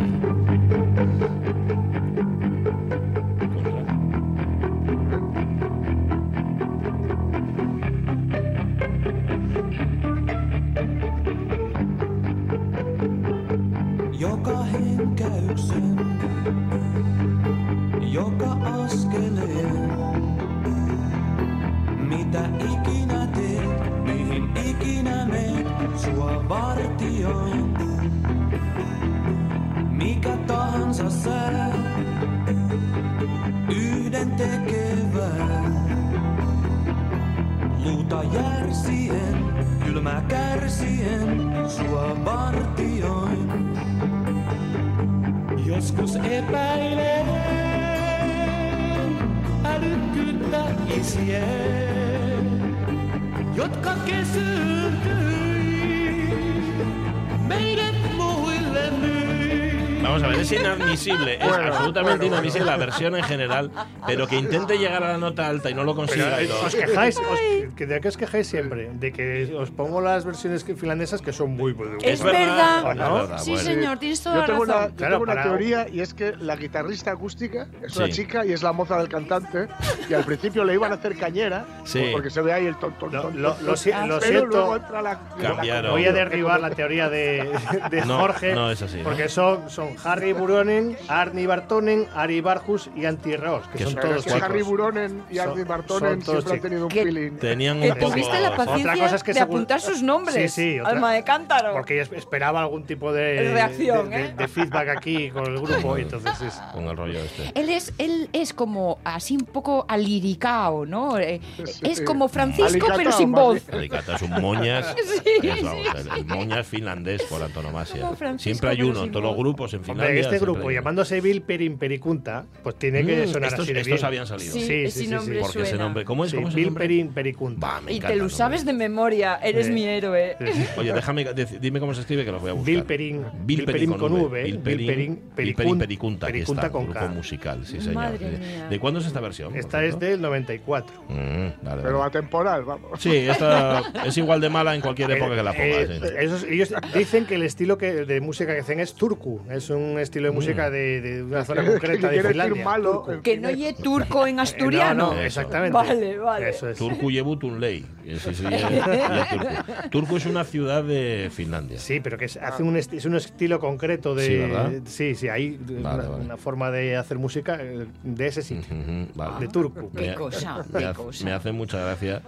Es inadmisible, es Bueno, absolutamente bueno, inadmisible la versión en general, pero que intente llegar a la nota alta y no lo Pero, consiga. eh, y lo- os quejáis, os- que ¿de qué os quejáis siempre? De que os pongo las versiones finlandesas que son muy buenas. Es verdad. ¿O no? verdad, Sí, bueno. señor, tienes toda Yo la tengo una, razón. yo Claro, tengo una para- teoría y es que la guitarrista acústica es una Sí. chica y es la moza del cantante y al principio le iban a hacer cañera Sí. porque se ve ahí el ton, ton, Lo- ton, lo- ton, lo lo pero siento. luego entra la, la- Cambiaron. Voy a derribar la teoría de, de No, Jorge. no es así, ¿no? Porque son, son Harry Buronen, Arni Bartonen, Ari Barjus y Antti Ross, que son todos que Harry. Buronen y son Bartonen todos siempre han tenido un feeling. Tenían Que un poco... la paciencia Otra cosa es que de apuntar sus nombres. Sí, sí, otra- Alma de cántaro. Porque esperaba algún tipo de, Reacción, de, de- ¿eh? de feedback aquí con el grupo y entonces es... Con el rollo este. Él es, él es como así un poco aliricao, ¿no? Eh, Sí. Es como Francisco, pero sin voz. [laughs] Alicata es un moñas. [laughs] Sí, es, vamos, el, el moñas finlandés por antonomasia. Siempre hay uno, en todos los grupos en Finlandia. Este grupo llamándose Bill Perin Pericunta, pues tiene que Mm, sonar estos, así de estos bien. habían salido. Sí, Sí, ese sí, sí, sí. Porque ese suena. nombre, ¿cómo es? Sí, ¿Cómo es el Bill? Perin Pericunta. Bah, me Y te lo nombre. sabes de memoria, eres Sí. mi héroe. Oye, déjame, dime cómo se escribe que los voy a buscar. Bill Perin, Bill Perin con V. Bill Perin, Pericunta, Pericunta con grupo K. musical, sí señor. ¿De cuándo es esta versión? Esta es del 94. Mm, Pero atemporal, vamos. Sí, esta es igual de mala en cualquier época que la Eh, pongas. esos- ellos dicen que el estilo que, de música que hacen es turku. Es un estilo de Mm. música de, de una zona [laughs] Que concreta de Finlandia. malo. Que no oye turco en [laughs] asturiano. No, no, exactamente. Vale, vale. Eso es. Turku Ley. Sí, sí, [laughs] es- es Turku. Turku es una ciudad de Finlandia. Sí, pero que es, hace un esti- es un estilo concreto de. Sí, ¿verdad? Sí, sí, hay Vale, una, vale. una forma de hacer música eh, de ese sitio, Ujú, vale. de turku. Qué cosa, me, qué ha- cosa. me hace mucha gracia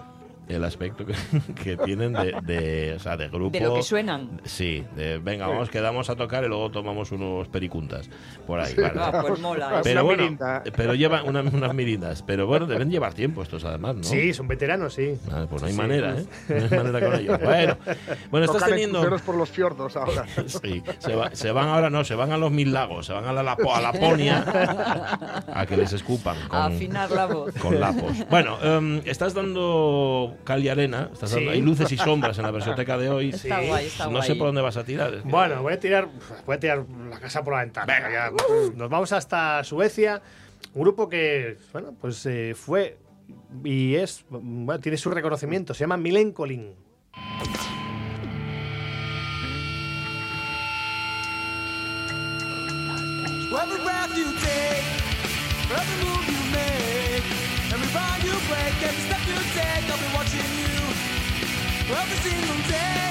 el aspecto que, [laughs] que tienen de, de, o sea, de grupo. De lo que suenan. Sí, de venga, vamos, quedamos a tocar y luego tomamos unos pericuntas por ahí. vale. Ah, pues mola. Una Pero bueno, mirinda. pero llevan una- unas mirindas. Pero bueno, deben llevar tiempo estos además, ¿no? Sí, son veteranos, sí. Ah, pues no hay Sí. manera, ¿eh? No hay manera con ellos. [laughs] Bueno, bueno estás teniendo. por los fiordos ahora. [laughs] Sí, se, va- se van ahora, no, se van a los mil lagos, se van a la, Lapo- a Laponia a que les escupan con, A afinar la voz. con lapos. Bueno, em, estás dando cal y arena, estás dando- Sí. hay luces y sombras en la versioteca de hoy. Está guay, está no guay. sé por dónde vas a tirar. es que- Bueno, voy a tirar, voy a tirar la casa por la ventana. ya. Nos vamos hasta Suecia, un grupo que, bueno, pues eh, fue y es, bueno, tiene su reconocimiento. Se llama Milenkolin. Every breath you take, every move you make, every bond you break, every step you take, I'll be watching you. Every single day,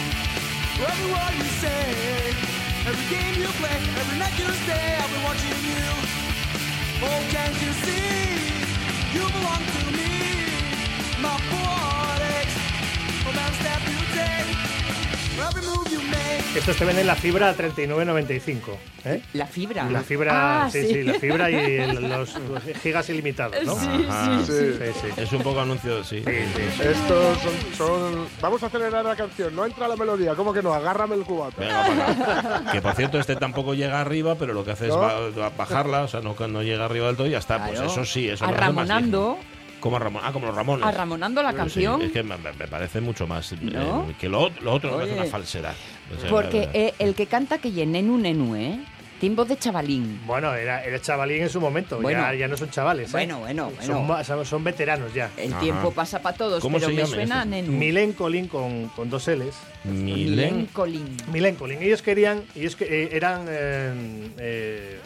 every word you say, every game you play, every night you stay, I'll be watching you. Oh, can't you see? You belong to me. My body, from every step you take, every move. Estos te venden la fibra a 39.95. ¿eh? La fibra. La fibra, Ah, sí, sí, la fibra y [laughs] el- los, los gigas ilimitados, ¿no? Sí, Ajá. sí, Sí. Sí, sí. Es un poco anuncio, sí. Estos son, son- Vamos a acelerar la canción. No entra la melodía. ¿Cómo que no? Agárrame el cubata. Venga. [laughs] Que por cierto, este tampoco llega arriba, pero lo que hace es bajarla, o sea, no, no llega arriba del todo y ya está. Pues Claro. eso sí, eso Arramonando, digno. Como Ramón, ah, como los Ramones. arramonando la Sí, canción. es que me, parece mucho más ¿No? eh, que lo, lo otro me parece Oye. una falsedad. O sea, Porque eh, el que canta que nenu nenu, ¿eh? Tiene voz de chavalín. Bueno, era, era chavalín en su momento, Bueno. ya, ya no son chavales. ¿eh? Bueno, bueno, Son, bueno. son, son veteranos ya. El Ajá. tiempo pasa para todos, ¿Cómo pero se me suena a estos? nenu. Milenkolin con, con dos L's. Milen. Colin. Milenkolin. Ellos querían, ellos que, eh, eran, eh, eh, eh,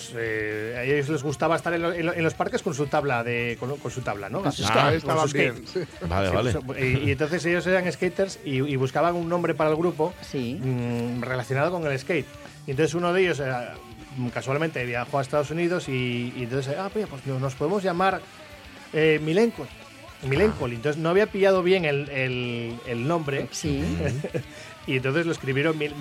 pues, eh, a ellos les gustaba estar en, lo- en lo- en los parques con su tabla de, con, con su tabla, ¿no? Ah, Estaban bien. sí. [laughs] Vale, Sí, vale. y, y entonces ellos eran skaters y, y buscaban un nombre para el grupo Sí. mm, relacionado con el skate. Y entonces uno de ellos eh, casualmente viajó a Estados Unidos y, y entonces, ah, pues pues nos podemos llamar eh, Milenko. Milenkolin. Entonces no había pillado bien el, el- el nombre Sí. [laughs] y entonces lo escribieron Mil-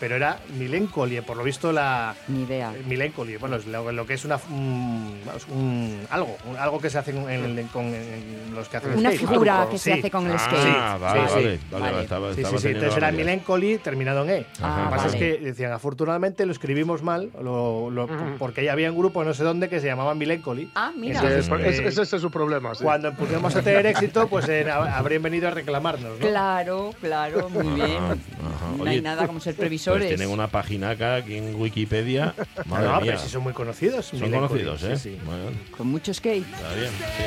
pero era Milenkolie, por lo visto la Ni idea. Milenkolie, bueno, es lo, lo que es una un, un- algo, un- algo que se hace en, en- con en los que hacen Una skate. figura Algo, que se sí. hace con el Ah, skate. Sí, vale, sí, vale, sí. vale, Vale. estaba- Sí, estaba sí, sí. Entonces era varias. Milencoli terminado en E. Ajá, lo que pasa vale. es que decían, afortunadamente lo escribimos mal, lo- lo- porque ya había un grupo no sé dónde que se llamaba Milencoli. Ah, mira. Entonces, es, eh, es- ese es su problema. sí. Cuando pudiéramos a tener éxito, pues eh, hab- habrían venido a reclamarnos, ¿no? Claro, claro, muy bien, Ajá. No hay nada como ser Pues previsores. tienen una página acá aquí en Wikipedia. [laughs] Madre no, mía. pero si son muy conocidos. Son conocidos, ¿eh? sí, sí. Bueno, Con mucho skate. está bien. sí.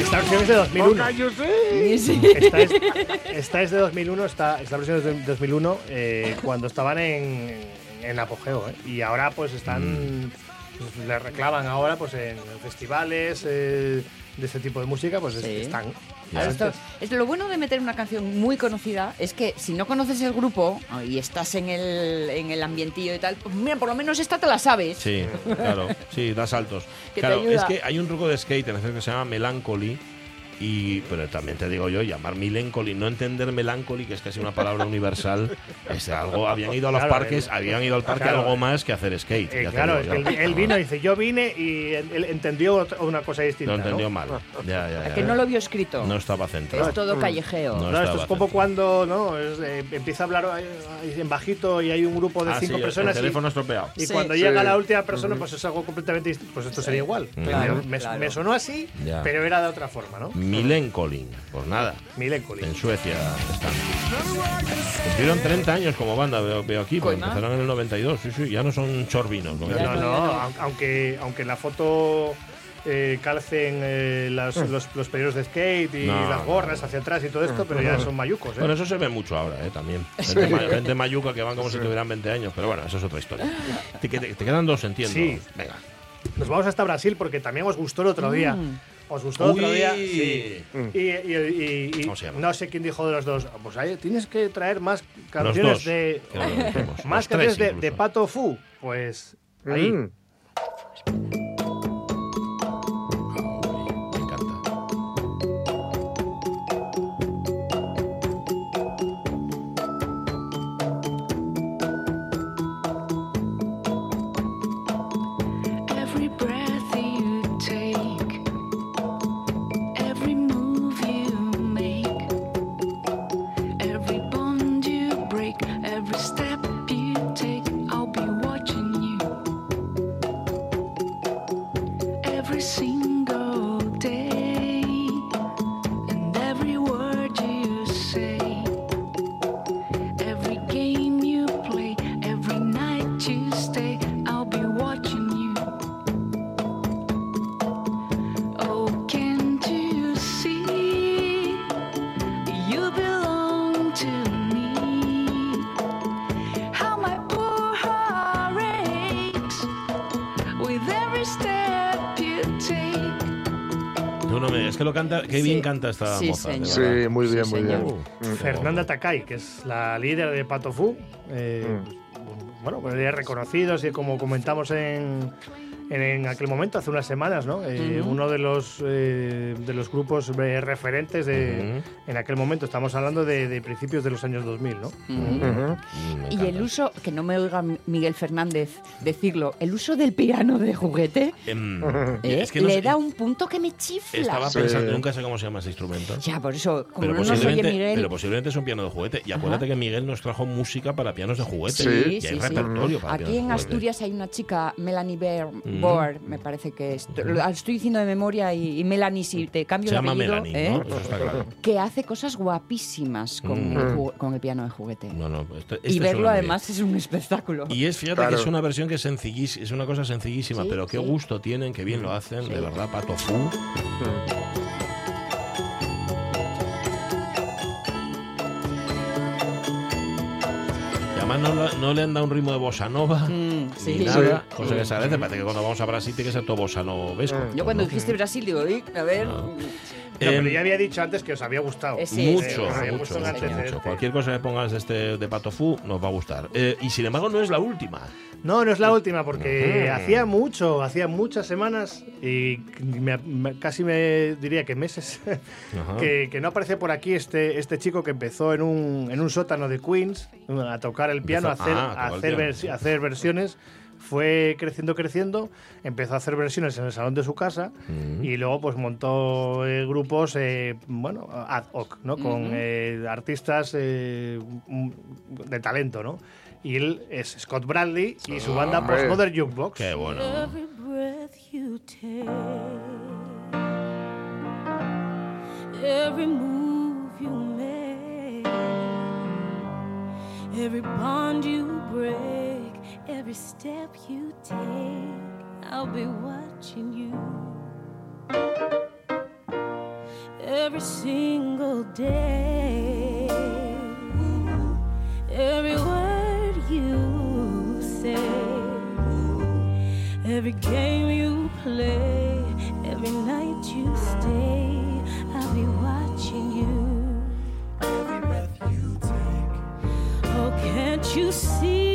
Esta versión es de 2001. Sí. Esta es, [laughs] esta es de 2001, esta, esta versión es de 2001, eh, cuando estaban en, en apogeo. ¿eh? Y ahora pues están, pues, le reclaman ahora pues en festivales eh, de este tipo de música, pues Sí. están. Esto- es lo bueno de meter una canción muy conocida es que si no conoces el grupo y estás en el, en el ambientillo y tal, pues mira, por lo menos esta te la sabes. Sí, claro, sí, da saltos. [laughs] Claro, es que hay un truco de skate en el que se llama Melancholy. Y, pero también te digo yo, llamar Melancholy, no entender Melancholy, que es casi una palabra universal, [laughs] es algo, habían ido a los Claro, parques, habían ido al parque claro. algo más que hacer skate. Eh, claro, digo es que yo. él, él vino y dice, yo vine y él, él entendió una cosa distinta. Lo ¿no? entendió mal. Ya, ya, ya. [laughs] Que no lo vio escrito. No estaba centrado. es todo callejeo. No. No, esto es como centrado. cuando ¿no? Es, eh, empieza a hablar eh, en bajito y hay un grupo de Ah, cinco sí, personas el y- teléfono estropeado. Y Sí. cuando Sí. llega la última persona, pues es algo completamente distinto. Pues esto sería igual. Claro, me, claro. me sonó así, Ya. pero era de otra forma, ¿no? Melancholy. Pues nada, Milenkovic. en Suecia están. Cumplieron 30 años como banda, veo, veo aquí, porque empezaron en el 92. Sí, sí, ya no son chorbinos. ¿no? No, no, no, no. aunque, aunque en la foto eh, calcen eh, las- los, los periodos de skate y No, las gorras hacia atrás y todo esto, pero ya son mayucos, ¿eh? Bueno, eso se ve mucho ahora, ¿eh? También. [laughs] Gente, ma- gente mayuca que van como si tuvieran 20 años, pero bueno, eso es otra historia. Te, te- te quedan dos, entiendo. Sí. Venga. Nos vamos hasta Brasil porque también os gustó el otro día. Mm. ¿Os gustó el otro Uy. día? Sí. Y, y- y- y ¿Cómo se llama? no sé quién dijo de los dos. Pues ahí tienes que traer más Los canciones dos. de. que lo dijimos. [laughs] Más Los canciones de Pato Fu. Pues ahí. Mm. Qué Sí. bien canta esta Sí, moza. Sí, muy bien, Sí, muy señor. bien. Uh, Fernanda Takai, que es la líder de Pato Fu. eh, Bueno, pues ella es reconocido, así como comentamos en, en, en aquel momento, hace unas semanas, ¿no? Eh. Uno de los, eh, de los grupos eh, referentes de, en aquel momento. Estamos hablando de, de principios de los años 2000, ¿no? Y el uso, que no me oiga Miguel Fernández decirlo, el uso del piano de juguete Em, ¿eh? es que no le sé- da un punto que me chifla. Estaba Sí. pensando, nunca sé cómo se llama ese instrumento. Ya, por eso, como Pero no nos oye posiblemente, Miguel. pero posiblemente es un piano de juguete. Y acuérdate que Miguel nos trajo música para pianos de juguete. Sí. y hay Sí, sí, sí. repertorio para Aquí pianos en. Asturias hay una chica, Melanie Bear, Mm. Board, me parece que es. Lo estoy diciendo de memoria y, y Melanie, si te cambio Se el llama apellido, Melanie, ¿eh? ¿no? Eso está claro. que hace cosas guapísimas con, Mm. el, ju- con el piano de juguete. No, no, este- este y suena verlo además es un espectáculo. Y es, fíjate Claro. que es una versión que es sencillísima, es una cosa sencillísima, Sí, pero qué sí. gusto tienen, qué bien lo hacen, Sí. de verdad, Pato Fu. Además no, le- no le han dado un ritmo de bossa nova. Mm, sí. Ni nada, Sí. cosa que se agradece. Parece que cuando vamos a Brasil tiene que ser todo bossa novesco. Yo cuando ¿no? dijiste Brasil digo, "Uy, a ver, No, Em, pero ya había dicho antes que os había gustado. Eh, sí, mucho, sí, mucho, mucho. Cualquier cosa que pongas de este de Pato Fu nos va a gustar. Eh, y sin embargo no es la última. No, no es la última, porque hacía mucho, hacía muchas semanas y me- me- casi me diría que meses que, que no aparece por aquí este, este chico que empezó en un, en un sótano de Queens a tocar el piano, a hacer, ah, hacer, a hacer versiones fue creciendo, creciendo, empezó a hacer versiones en el salón de su casa mm. y luego pues montó eh, grupos, eh, bueno, ad hoc, ¿no? Con eh, artistas eh, mm, de talento, ¿no? Y él es Scott Bradley y su banda pues, hombre. Postmodern Jukebox. Qué bueno. Every move you make, every bond you break. Every step you take, I'll be watching you. Every single day, every word you say, every game you play, every night you stay, I'll be watching you. Every breath you take. Oh, can't you see?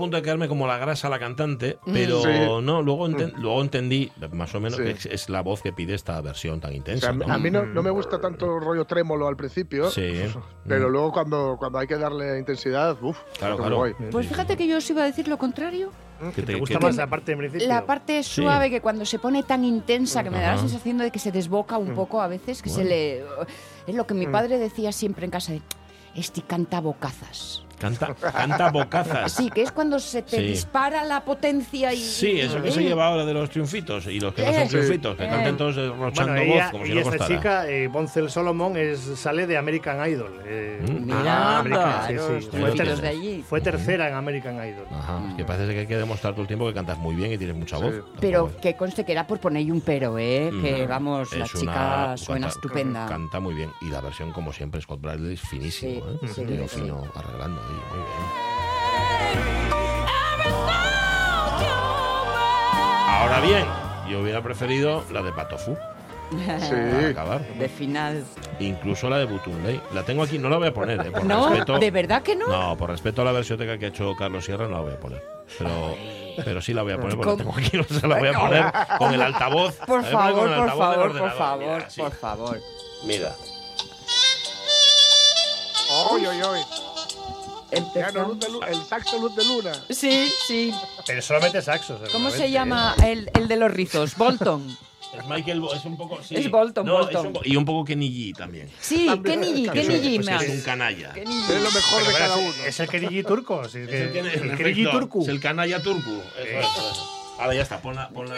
Punto de quedarme como la grasa la cantante, pero Sí. no, luego, enten- luego entendí más o menos Sí. que es, es la voz que pide esta versión tan O intensa. sea, ¿no? a mí no, no me gusta tanto el rollo trémolo al principio, Sí. [laughs] pero Mm. luego cuando, cuando hay que darle intensidad, uff, Claro, claro. Pues fíjate que yo os iba a decir lo contrario. Que ¿Te te- gusta que- más la parte en principio? La parte Sí. suave que cuando se pone tan intensa que me da la sensación de que se desboca un poco a veces, que se le... Es lo que mi padre decía siempre en casa de... Este canta bocazas. Canta, canta bocazas. Sí, que es cuando se te Sí. dispara la potencia y... Sí, eso que se ¿eh? lleva ahora de los triunfitos y los que no son Eh. triunfitos, que Eh. canten todos derrochando Bueno, voz como si y no esta costara. chica, eh, Boncel Solomon, es, sale de American Idol. eh, Mm. Mira, American- anda, sí, los sí. Fue ter- de allí. fue tercera en American Idol. Ajá, es que parece que hay que demostrar todo el tiempo que cantas muy bien y tienes mucha voz. Pero que conste que era por ponerle un pero, ¿eh? Que Mm. vamos, la chica una- suena canta- estupenda. Canta muy bien. Y la versión, como siempre, Scott Bradley es finísimo. Sí, ¿eh? fino arreglando ahí. Muy bien. Ahora bien, yo hubiera preferido la de Patofu para Sí. acabar. De final. Incluso la de Butunley. La tengo aquí, no la voy a poner, ¿eh? Por [laughs] No, respeto. ¿de verdad que no? No, por respeto a la versión que ha hecho Carlos Sierra, no la voy a poner. Pero, pero sí la voy a poner porque la ¿Cómo? tengo aquí, [laughs] no se la voy a poner con el altavoz. Por favor, por favor, por favor, mira, por favor. Mira. ¡Oy, oy, oy! Ya no, luz de lu- el saxo luz de luna. Sí, sí. Pero solamente saxos. ¿Cómo se llama el, el de los rizos? Bolton. [laughs] Es Michael, es un poco. sí. Es Bolton, No, Bolton. es un y un poco Kenny G también. Sí, Kenny G. Kenny G es un canalla. Kenny G. Es lo mejor Pero de cada uno. Es el Kerigi turco. sí, Es el, Kenny- efecto, turco. Es el canalla turco. Ahora ya está, ponla. ponla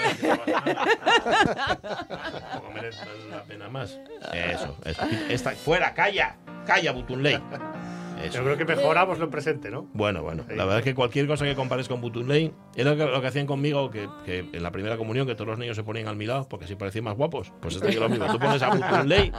Tampoco merece la pena más. Eso, eso. Esta, fuera, calla. Calla, Butunley. Eso. Yo creo que mejoramos lo presente, ¿no? Bueno, bueno, la verdad es que cualquier cosa que compares con Butunley es lo que, lo que hacían conmigo, que, que en la primera comunión, que todos los niños se ponían al mi lado porque así parecían más guapos. Pues es lo mismo, tú pones a Butunley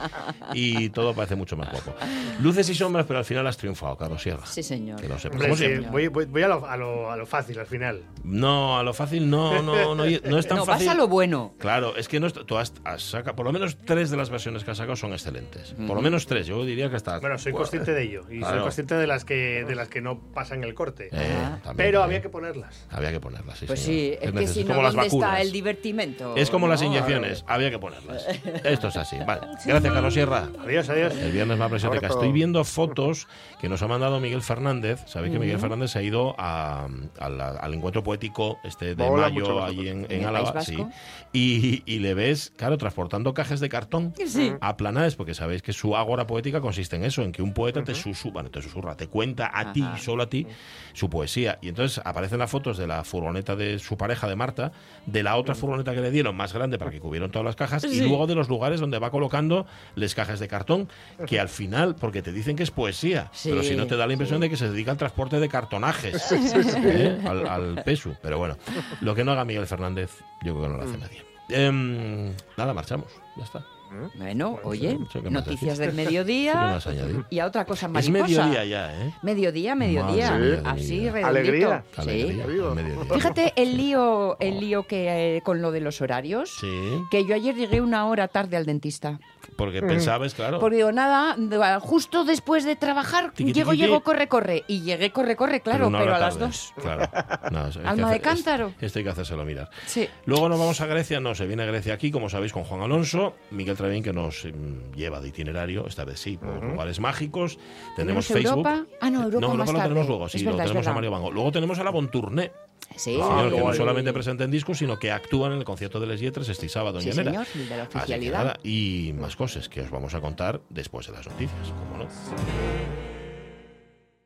y todo parece mucho más guapo. Luces y sombras, pero al final has triunfado, Carlos Sierra. Sí, señor. Que lo sepas. Hombre, sí, voy, voy- voy a, lo, a lo- a lo fácil al final. No, a lo fácil no, no, no, no es tan No, fácil. a lo bueno. Claro, es que no es- tú has, has sacado, por lo menos tres de las versiones que has sacado son excelentes. Por lo menos tres, yo diría que hasta. Bueno, soy consciente de ello. Y soy De las que de las que no pasan el corte. Eh, también, Pero también. había que ponerlas. Había que ponerlas, sí. Pues sí, es que neces- si no, como las ¿dónde vacunas. está el divertimento? Es como las inyecciones, había que ponerlas. [laughs] Esto es así. Vale. Gracias, Carlos Sierra. Adiós, adiós. El viernes más presioteca. Estoy viendo fotos que nos ha mandado Miguel Fernández. Sabéis que Miguel Fernández se ha ido a- a la- al encuentro poético este de mayo ahí en, en ¿En el Álava. Sí. Y, y le ves, claro, transportando cajas de cartón Sí. a Planades, porque sabéis que su ágora poética consiste en eso, en que un poeta te susurra, bueno, te susurra, te cuenta a ti, Ajá. solo a ti, su poesía. Y entonces aparecen las fotos de la furgoneta de su pareja, de Marta, de la otra furgoneta que le dieron, más grande para que cubrieron todas las cajas, y luego de los lugares donde va colocando las cajas de cartón, que al final, porque te dicen que es poesía, Sí, pero si no te da la impresión sí. de que se dedica al transporte de cartonajes, ¿eh? al, al peso. Pero bueno, lo que no haga Miguel Fernández, yo creo que no lo hace nadie. Em, nada, marchamos, ya está. Bueno, oye, ¿qué más noticias del [laughs] ¿Qué mediodía y a otra cosa Es mariposa. mediodía ya, ¿eh? Mediodía, mediodía, Madre así redondito. Alegría. Sí. Fíjate el lío, el lío que eh, con lo de los horarios. Sí, Que yo ayer llegué una hora tarde al dentista. Porque pensabas, claro. Porque digo, nada, justo después de trabajar, Tiqui, llego, tiqui, llego, tiqui. corre, corre. Y llegué, corre, corre, claro, pero, a las tarde. dos. Claro. No, [laughs] es- Alma de hacer- cántaro. es- Esto hay que hacérselo mirar. Sí. Luego nos vamos a Grecia, no, se viene a Grecia aquí, como sabéis, con Juan Alonso, Miguel Travín, que nos mm, lleva de itinerario, esta vez sí, por lugares mágicos. Tenemos ¿Tenemos Facebook. Europa? Ah, no, Europa no, más lo tarde. tenemos luego, sí, lo tenemos a. Mario Bango. Luego tenemos a la Bontourné. Sí, señor, que no solamente presenta en discos, sino que actúan en el concierto de Les Yetres este sábado en Sí, señor, de la oficialidad. nada, y más cosas que os vamos a contar después de las noticias, como no.